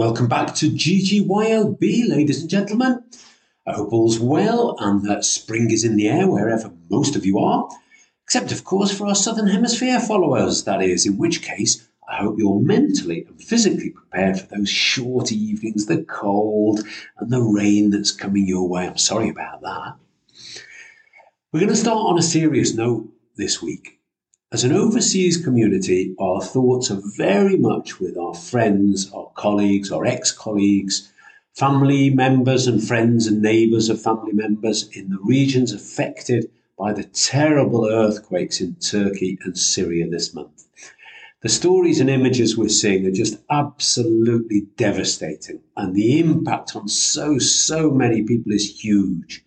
welcome back to GGYLB, ladies and gentlemen. I hope all's well and that spring is in the air wherever most of you are, except, of course, for our Southern Hemisphere followers, that is, in which case, I hope you're mentally and physically prepared for those short evenings, the cold, and the rain that's coming your way. I'm sorry about that. We're going to start on a serious note this week. As an overseas community, our thoughts are very much with our friends, our colleagues, or ex colleagues, family members, and friends and neighbours of family members in the regions affected by the terrible earthquakes in Turkey and Syria this month. The stories and images we're seeing are just absolutely devastating, and the impact on so, so many people is huge.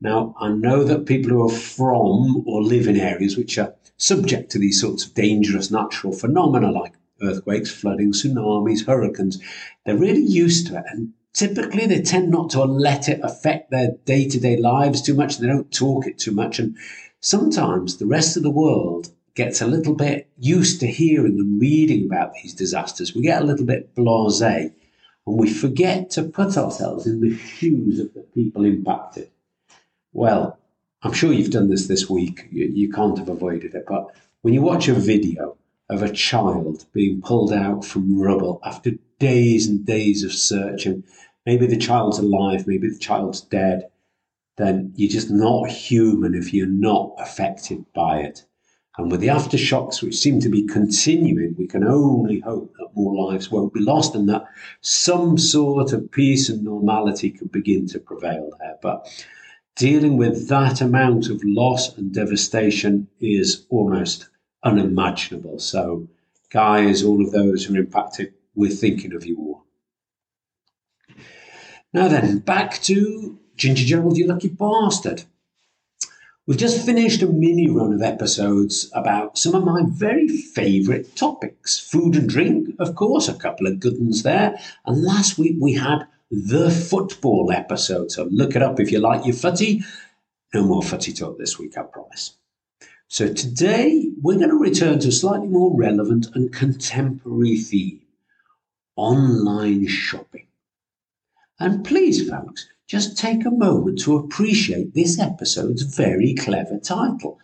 Now, I know that people who are from or live in areas which are subject to these sorts of dangerous natural phenomena like earthquakes, flooding, tsunamis, hurricanes. They're really used to it. And typically they tend not to let it affect their day to day lives too much. They don't talk it too much. And sometimes the rest of the world gets a little bit used to hearing and reading about these disasters. We get a little bit blase and we forget to put ourselves in the shoes of the people impacted. Well, I'm sure you've done this this week. You, you can't have avoided it. But when you watch a video of a child being pulled out from rubble after days and days of searching, maybe the child's alive, maybe the child's dead, then you're just not human if you're not affected by it. And with the aftershocks, which seem to be continuing, we can only hope that more lives won't be lost and that some sort of peace and normality can begin to prevail there. But dealing with that amount of loss and devastation is almost unimaginable. So, guys, all of those who are impacted, we're thinking of you all. Now then, back to Ginger Gerald, you lucky bastard. We've just finished a mini run of episodes about some of my very favourite topics. Food and drink, of course, a couple of good ones there. And last week we had the football episode. So look it up if you like your footy. No more footy talk this week, I promise. So today we're going to return to a slightly more relevant and contemporary theme online shopping. And please, folks, just take a moment to appreciate this episode's very clever title.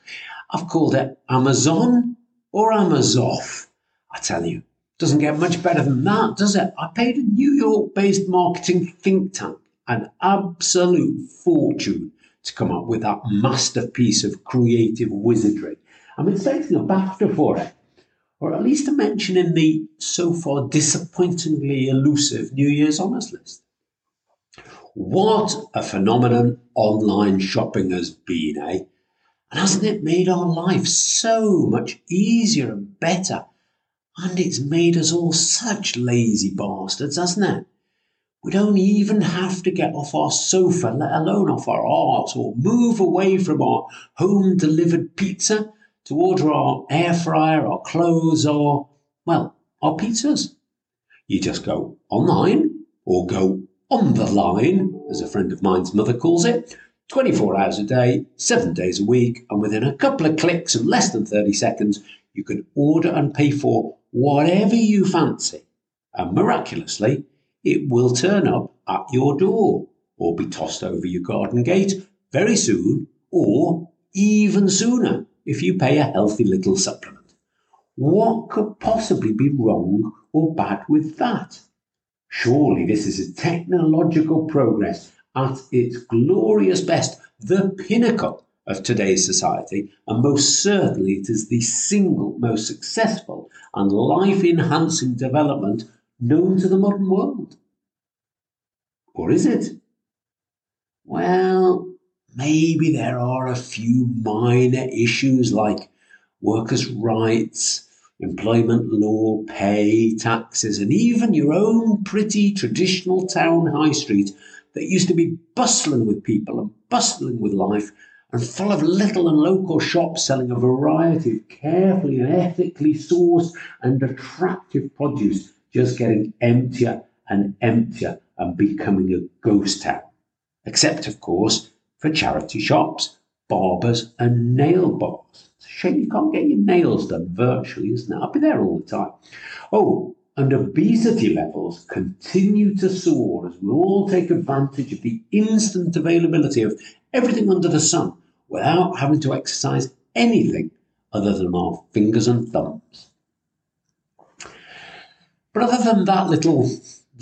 I've called it Amazon or Amazoff. I tell you, doesn't get much better than that, does it? I paid a New York based marketing think tank an absolute fortune to come up with that masterpiece of creative wizardry. I'm expecting a BAFTA for it, or at least a mention in the so far disappointingly elusive New Year's Honours list. What a phenomenon online shopping has been, eh? And hasn't it made our life so much easier and better? And it's made us all such lazy bastards, hasn't it? We don't even have to get off our sofa, let alone off our art, or move away from our home delivered pizza to order our air fryer, our clothes, or, well, our pizzas. You just go online or go on the line, as a friend of mine's mother calls it, 24 hours a day, seven days a week, and within a couple of clicks and less than 30 seconds, you can order and pay for whatever you fancy, and miraculously, it will turn up at your door or be tossed over your garden gate very soon, or even sooner if you pay a healthy little supplement. What could possibly be wrong or bad with that? Surely this is a technological progress at its glorious best, the pinnacle of today's society, and most certainly it is the single most successful and life enhancing development known to the modern world. Or is it? Well, maybe there are a few minor issues like workers' rights, employment law, pay, taxes, and even your own pretty traditional town high street that used to be bustling with people and bustling with life and full of little and local shops selling a variety of carefully and ethically sourced and attractive produce, just getting emptier and emptier and becoming a ghost town. Except, of course, for charity shops, barbers, and nail bars. It's a shame you can't get your nails done virtually, isn't it? I'll be there all the time. Oh, and obesity levels continue to soar as we all take advantage of the instant availability of everything under the sun without having to exercise anything other than our fingers and thumbs. But other than that little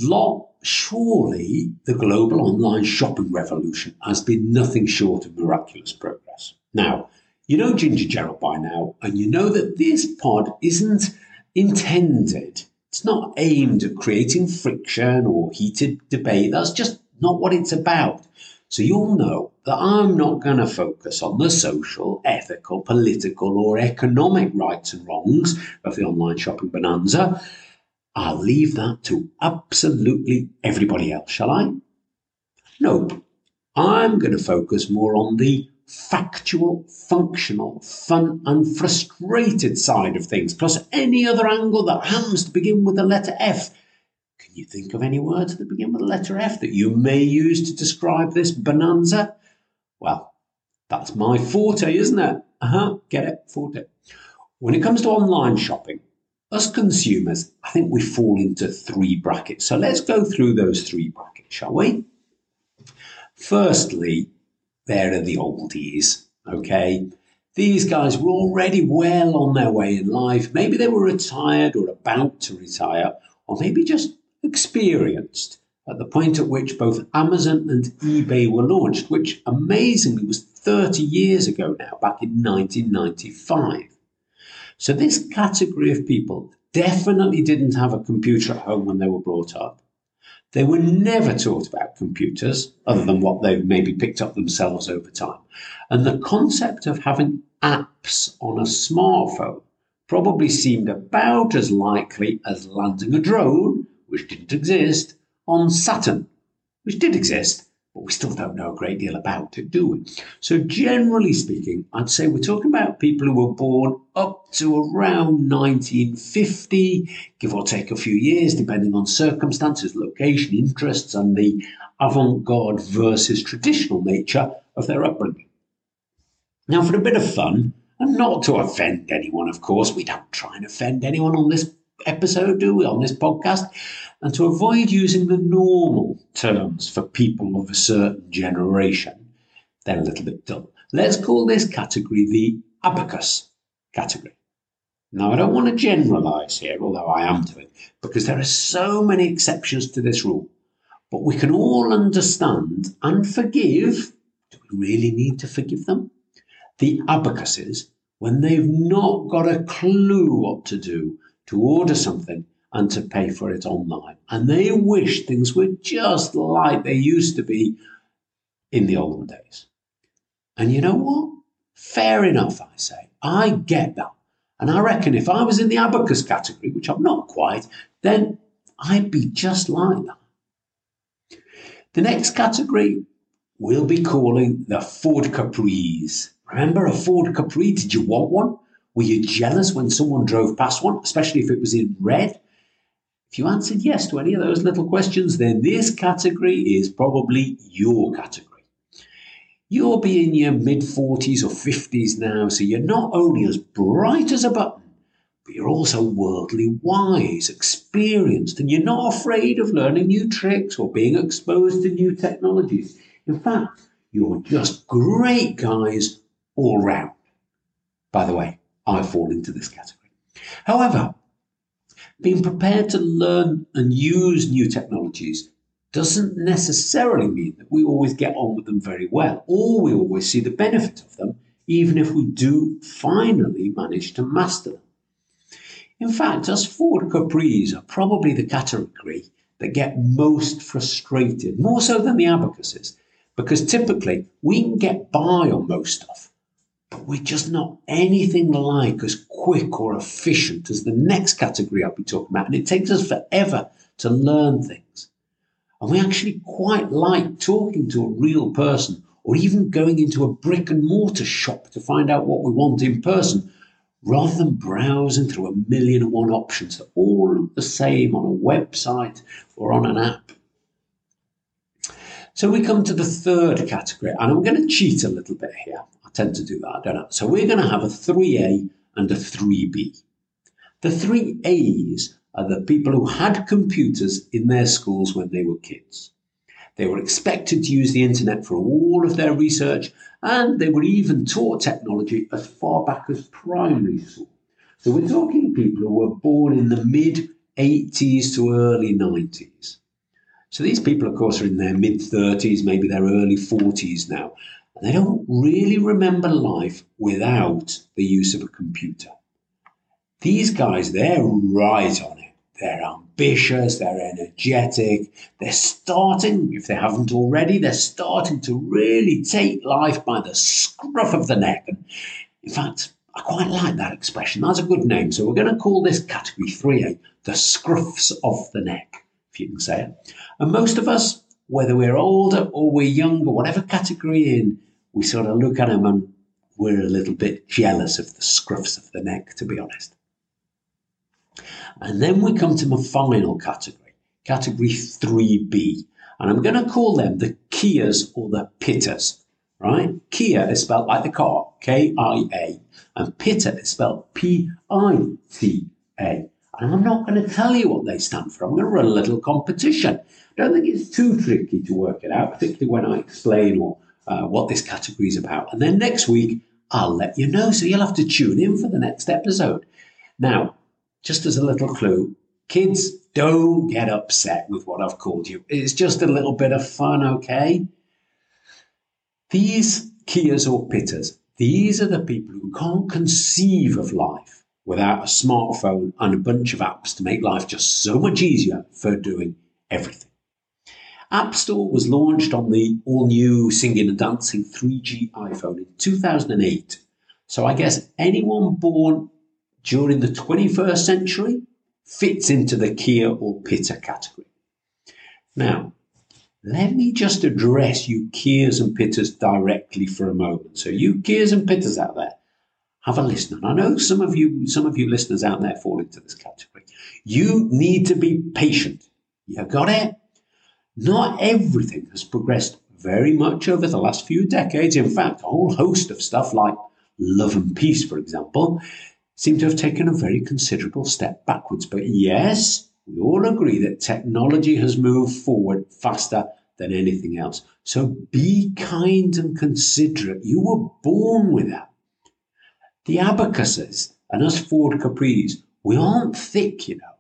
lot, surely the global online shopping revolution has been nothing short of miraculous progress. Now, you know Ginger Gerald by now, and you know that this pod isn't intended, it's not aimed at creating friction or heated debate. That's just not what it's about. So you'll know that I'm not going to focus on the social, ethical, political, or economic rights and wrongs of the online shopping bonanza. I'll leave that to absolutely everybody else, shall I? Nope. I'm going to focus more on the factual, functional, fun, and frustrated side of things, plus any other angle that happens to begin with the letter F. Can you think of any words that begin with the letter F that you may use to describe this bonanza? Well, that's my forte, isn't it? Uh huh, get it? Forte. When it comes to online shopping, us consumers, I think we fall into three brackets. So let's go through those three brackets, shall we? Firstly, there are the oldies, okay? These guys were already well on their way in life. Maybe they were retired or about to retire, or maybe just experienced at the point at which both Amazon and eBay were launched, which amazingly was 30 years ago now, back in 1995. So, this category of people definitely didn't have a computer at home when they were brought up. They were never taught about computers, other than what they've maybe picked up themselves over time. And the concept of having apps on a smartphone probably seemed about as likely as landing a drone, which didn't exist, on Saturn, which did exist, but we still don't know a great deal about it, do we? So, generally speaking, I'd say we're talking about people who were born up to around 1950, give or take a few years, depending on circumstances, location, interests, and the avant garde versus traditional nature of their upbringing. Now, for a bit of fun, and not to offend anyone, of course, we don't try and offend anyone on this episode, do we, on this podcast? And to avoid using the normal terms for people of a certain generation, they're a little bit dull. Let's call this category the abacus category. Now, I don't want to generalize here, although I am doing, because there are so many exceptions to this rule. But we can all understand and forgive. Do we really need to forgive them? The abacuses when they've not got a clue what to do to order something and to pay for it online. And they wish things were just like they used to be in the olden days. And you know what? Fair enough, I say. I get that. And I reckon if I was in the abacus category, which I'm not quite, then I'd be just like that. The next category we'll be calling the Ford Capris. Remember a Ford Capri? Did you want one? Were you jealous when someone drove past one, especially if it was in red? If you answered yes to any of those little questions, then this category is probably your category. You'll be in your mid 40s or 50s now, so you're not only as bright as a button, but you're also worldly wise, experienced, and you're not afraid of learning new tricks or being exposed to new technologies. In fact, you're just great guys all round. By the way, I fall into this category. However, being prepared to learn and use new technologies doesn't necessarily mean that we always get on with them very well, or we always see the benefit of them, even if we do finally manage to master them. In fact, us Ford Capris are probably the category that get most frustrated, more so than the abacuses, because typically we can get by on most stuff but we're just not anything like as quick or efficient as the next category I'll be talking about. And it takes us forever to learn things. And we actually quite like talking to a real person or even going into a brick and mortar shop to find out what we want in person rather than browsing through a million and one options that all look the same on a website or on an app. So we come to the third category, and I'm going to cheat a little bit here tend to do that, don't I? So we're going to have a 3A and a 3B. The three A's are the people who had computers in their schools when they were kids. They were expected to use the internet for all of their research, and they were even taught technology as far back as primary school. So we're talking people who were born in the mid 80s to early 90s. So these people, of course, are in their mid 30s, maybe their early 40s now, they don't really remember life without the use of a computer. These guys, they're right on it. They're ambitious, they're energetic, they're starting, if they haven't already, they're starting to really take life by the scruff of the neck. And in fact, I quite like that expression. That's a good name. So we're going to call this category 3A the scruffs of the neck, if you can say it. And most of us, whether we're older or we're younger, whatever category in, we sort of look at them and we're a little bit jealous of the scruffs of the neck, to be honest. And then we come to my final category, category 3B. And I'm going to call them the Kias or the Pittas, right? Kia is spelled like the car, K I A and Pitta is spelled P I T A. And I'm not going to tell you what they stand for. I'm going to run a little competition. I don't think it's too tricky to work it out, particularly when I explain or, uh, what this category is about. And then next week, I'll let you know. So you'll have to tune in for the next episode. Now, just as a little clue, kids, don't get upset with what I've called you. It's just a little bit of fun, okay? These Kias or Pittas these are the people who can't conceive of life without a smartphone and a bunch of apps to make life just so much easier for doing everything. App Store was launched on the all new singing and dancing 3G iPhone in 2008. So I guess anyone born during the 21st century fits into the Kia or Pitta category. Now, let me just address you Kias and Pittas directly for a moment. So you Kias and Pittas out there, have a listen. And I know some of you, some of you listeners out there fall into this category. You need to be patient. You got it? Not everything has progressed very much over the last few decades. In fact, a whole host of stuff like love and peace, for example, seem to have taken a very considerable step backwards. But yes, we all agree that technology has moved forward faster than anything else. So be kind and considerate. You were born with that. The abacuses and us Ford Capris, we aren't thick, you know.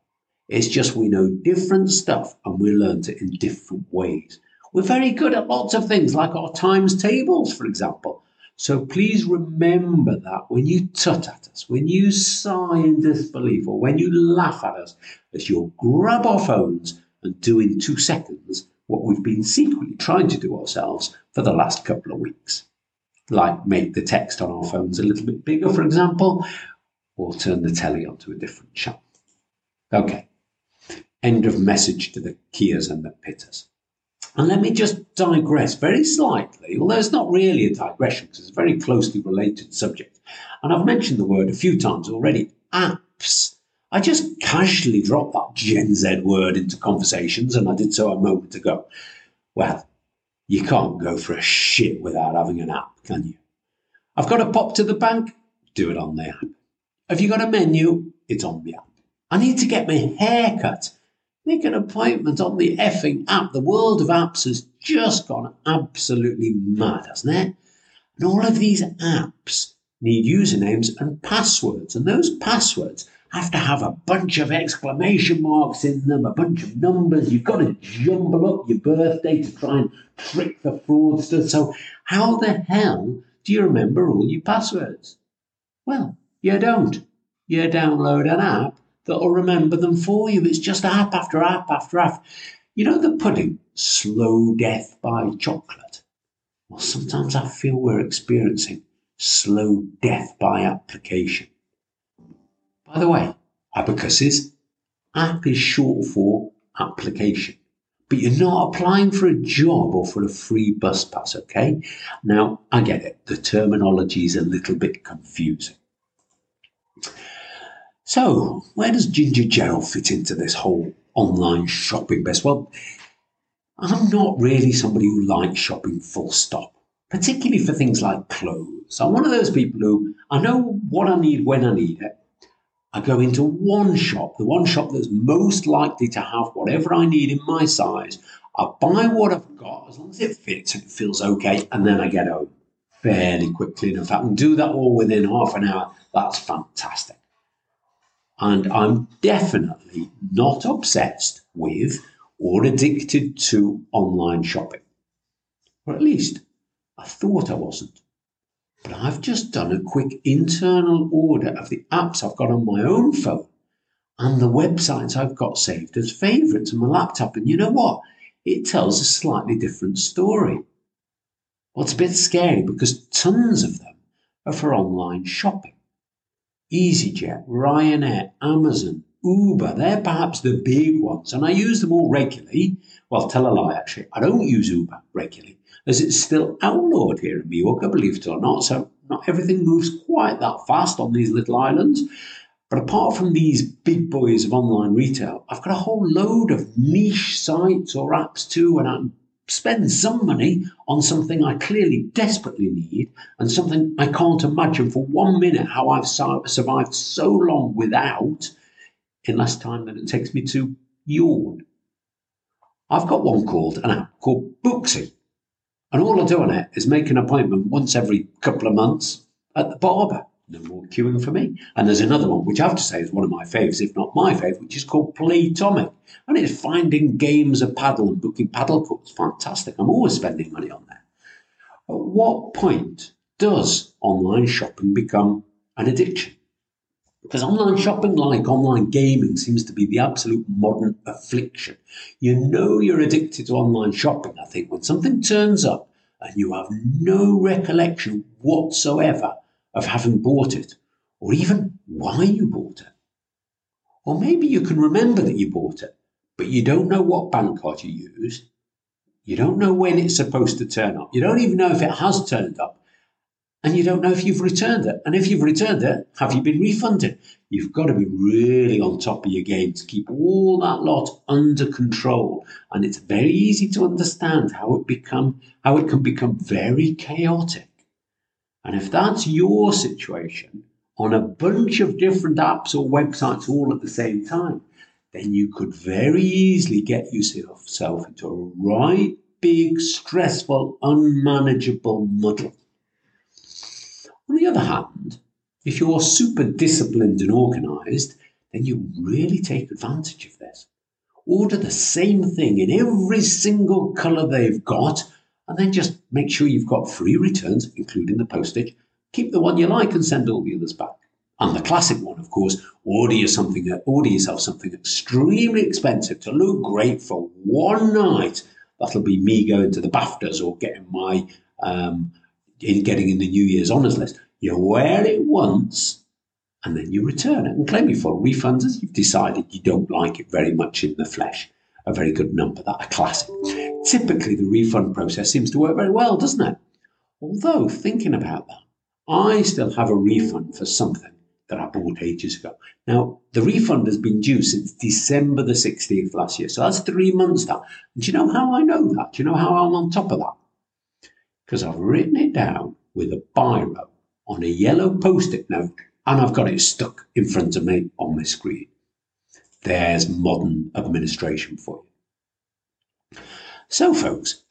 It's just we know different stuff and we learned it in different ways. We're very good at lots of things, like our times tables, for example. So please remember that when you tut at us, when you sigh in disbelief, or when you laugh at us, as you'll grab our phones and do in two seconds what we've been secretly trying to do ourselves for the last couple of weeks. Like make the text on our phones a little bit bigger, for example, or turn the telly onto a different channel. Okay, end of message to the Kias and the Pittas. And let me just digress very slightly, although it's not really a digression because it's a very closely related subject. And I've mentioned the word a few times already apps. I just casually dropped that Gen Z word into conversations, and I did so a moment ago. Well, you can't go for a shit without having an app, can you? I've got to pop to the bank, do it on the app. Have you got a menu? It's on the app. I need to get my hair cut. Make an appointment on the effing app. The world of apps has just gone absolutely mad, hasn't it? And all of these apps need usernames and passwords. And those passwords have to have a bunch of exclamation marks in them, a bunch of numbers. You've got to jumble up your birthday to try and trick the fraudster. So, how the hell do you remember all your passwords? Well, you don't. You download an app that'll remember them for you. It's just app after app after app. You know the pudding, slow death by chocolate? Well, sometimes I feel we're experiencing slow death by application. By the way, abacuses, app is short for application. But you're not applying for a job or for a free bus pass, okay? Now, I get it. The terminology is a little bit confusing. So, where does Ginger Gerald fit into this whole online shopping best? Well, I'm not really somebody who likes shopping full stop, particularly for things like clothes. I'm one of those people who I know what I need when I need it, I go into one shop, the one shop that's most likely to have whatever I need in my size. I buy what I've got as long as it fits and it feels okay, and then I get home fairly quickly. And if I can do that all within half an hour, that's fantastic. And I'm definitely not obsessed with or addicted to online shopping. Or at least I thought I wasn't. But I've just done a quick internal order of the apps I've got on my own phone and the websites I've got saved as favorites on my laptop. And you know what? It tells a slightly different story. Well, it's a bit scary because tons of them are for online shopping. EasyJet, Ryanair, Amazon, Uber, they're perhaps the big ones, and I use them all regularly. Well, tell a lie, actually. I don't use Uber regularly, as it's still outlawed here in Mallorca, believe it or not. So not everything moves quite that fast on these little islands. But apart from these big boys of online retail, I've got a whole load of niche sites or apps too, and I spend some money on something I clearly desperately need and something I can't imagine for one minute how I've survived so long without in less time than it takes me to yawn. I've got one called an app called Booksy. And all I do on it is make an appointment once every couple of months at the barber. No more queuing for me. And there's another one, which I have to say is one of my favourites, if not my favourite, which is called Play Playtomic. And it's finding games of padel and booking padel courts. Fantastic. I'm always spending money on there. At what point does online shopping become an addiction? Because online shopping, like online gaming, seems to be the absolute modern affliction. You know you're addicted to online shopping, I think, when something turns up and you have no recollection whatsoever of having bought it, or even why you bought it. Or maybe you can remember that you bought it, but you don't know what bank card you used. You don't know when it's supposed to turn up. You don't even know if it has turned up and you don't know if you've returned it. And if you've returned it, have you been refunded? You've got to be really on top of your game to keep all that lot under control. And it's very easy to understand how it become how it can become very chaotic. And if that's your situation on a bunch of different apps or websites all at the same time, then you could very easily get yourself into a right big, stressful, unmanageable muddle. On the other hand, if you're super disciplined and organized, then you really take advantage of this. Order the same thing in every single color they've got, and then just make sure you've got free returns, including the postage. Keep the one you like and send all the others back. And the classic one, of course, order, you something, order yourself something extremely expensive to look great for one night. That'll be me going to the BAFTAs or getting my um, in getting in the New Year's honours list. You wear it once and then you return it and claim your full refunds as you've decided you don't like it very much in the flesh. A very good number, that a classic. Typically, the refund process seems to work very well, doesn't it? Although, thinking about that, I still have a refund for something that I bought ages ago. Now, the refund has been due since December the 16th last year. So that's three months now. And do you know how I know that? Do you know how I'm on top of that? because I've written it down with a biro on a yellow post it note and I've got it stuck in front of me on my screen. There's modern administration for you. So, folks,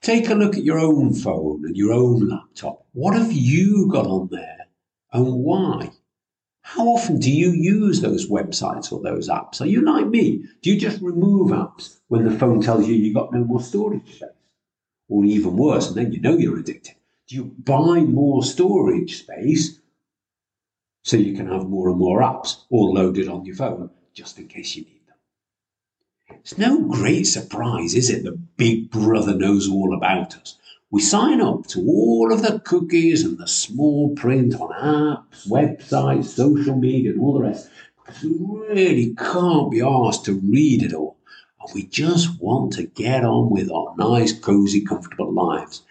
take a look at your own phone and your own laptop. What have you got on there and why? How often do you use those websites or those apps? Are you like me? Do you just remove apps when the phone tells you you've got no more storage space? or even worse, and then you know you're addicted. Do you buy more storage space so you can have more and more apps all loaded on your phone just in case you need? It's no great surprise, is it, that Big Brother knows all about us. We sign up to all of the cookies and the small print on apps, websites, social media, and all the rest because we really can't be asked to read it all and we just want to get on with our nice, cozy, comfortable lives.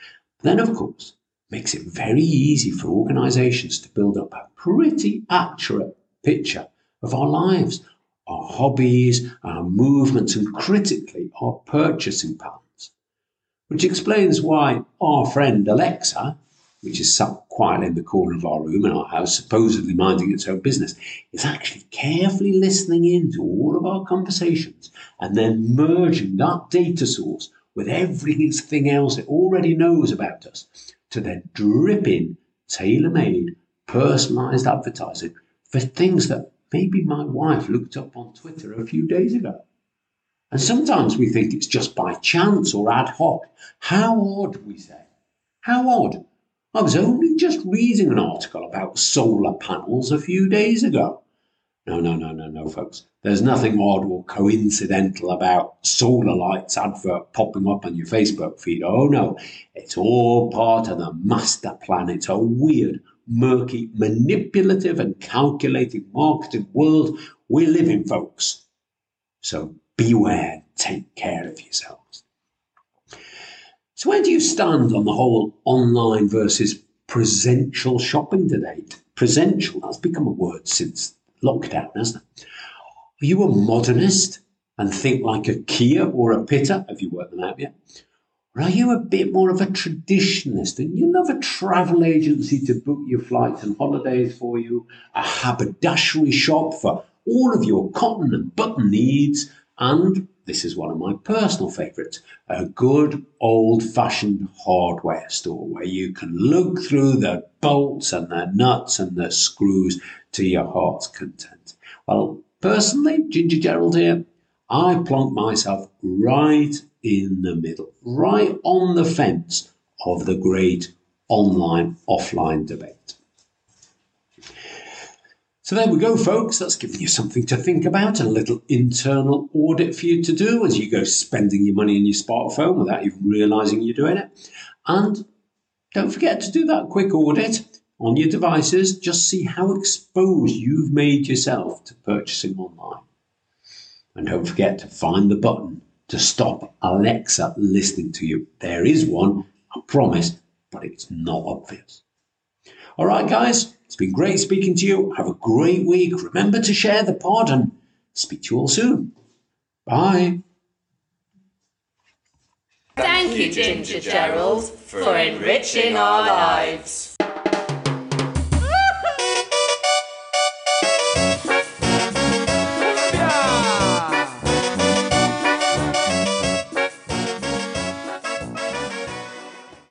Then, of course, makes it very easy for organizations to build up a pretty accurate picture of our lives, our hobbies, our movements, and critically, our purchasing patterns. Which explains why our friend Alexa which is sat quietly in the corner of our room in our house, supposedly minding its own business, is actually carefully listening in to all of our conversations and then merging that data source with everything else it already knows about us to then drip in tailor made, personalized advertising for things that maybe my wife looked up on Twitter a few days ago. And sometimes we think it's just by chance or ad hoc. How odd, we say. How odd. I was only just reading an article about solar panels a few days ago. No, no, no, no, no, folks. There's nothing odd or coincidental about solar lights advert popping up on your Facebook feed. Oh no, it's all part of the master plan. It's a weird, murky, manipulative, and calculating marketing world we live in, folks. So beware, take care of yourselves. So, where do you stand on the whole online versus presential shopping debate? Presential, that's become a word since lockdown, hasn't it? Are you a modernist and think like a Kia or a Pitta? Have you worked them out yet? Or are you a bit more of a traditionalist and you love a travel agency to book your flights and holidays for you, a haberdashery shop for all of your cotton and button needs, and this is one of my personal favourites a good old fashioned hardware store where you can look through the bolts and the nuts and the screws to your heart's content. Well, personally, Ginger Gerald here, I plonk myself right in the middle, right on the fence of the great online offline debate. So there we go, folks. That's given you something to think about, a little internal audit for you to do as you go spending your money on your smartphone without even realizing you're doing it. And don't forget to do that quick audit on your devices. Just see how exposed you've made yourself to purchasing online. And don't forget to find the button to stop Alexa listening to you. There is one, I promise, but it's not obvious. All right, guys, it's been great speaking to you. Have a great week. Remember to share the pod and speak to you all soon. Bye. Thank you, Ginger Gerald, for enriching our lives.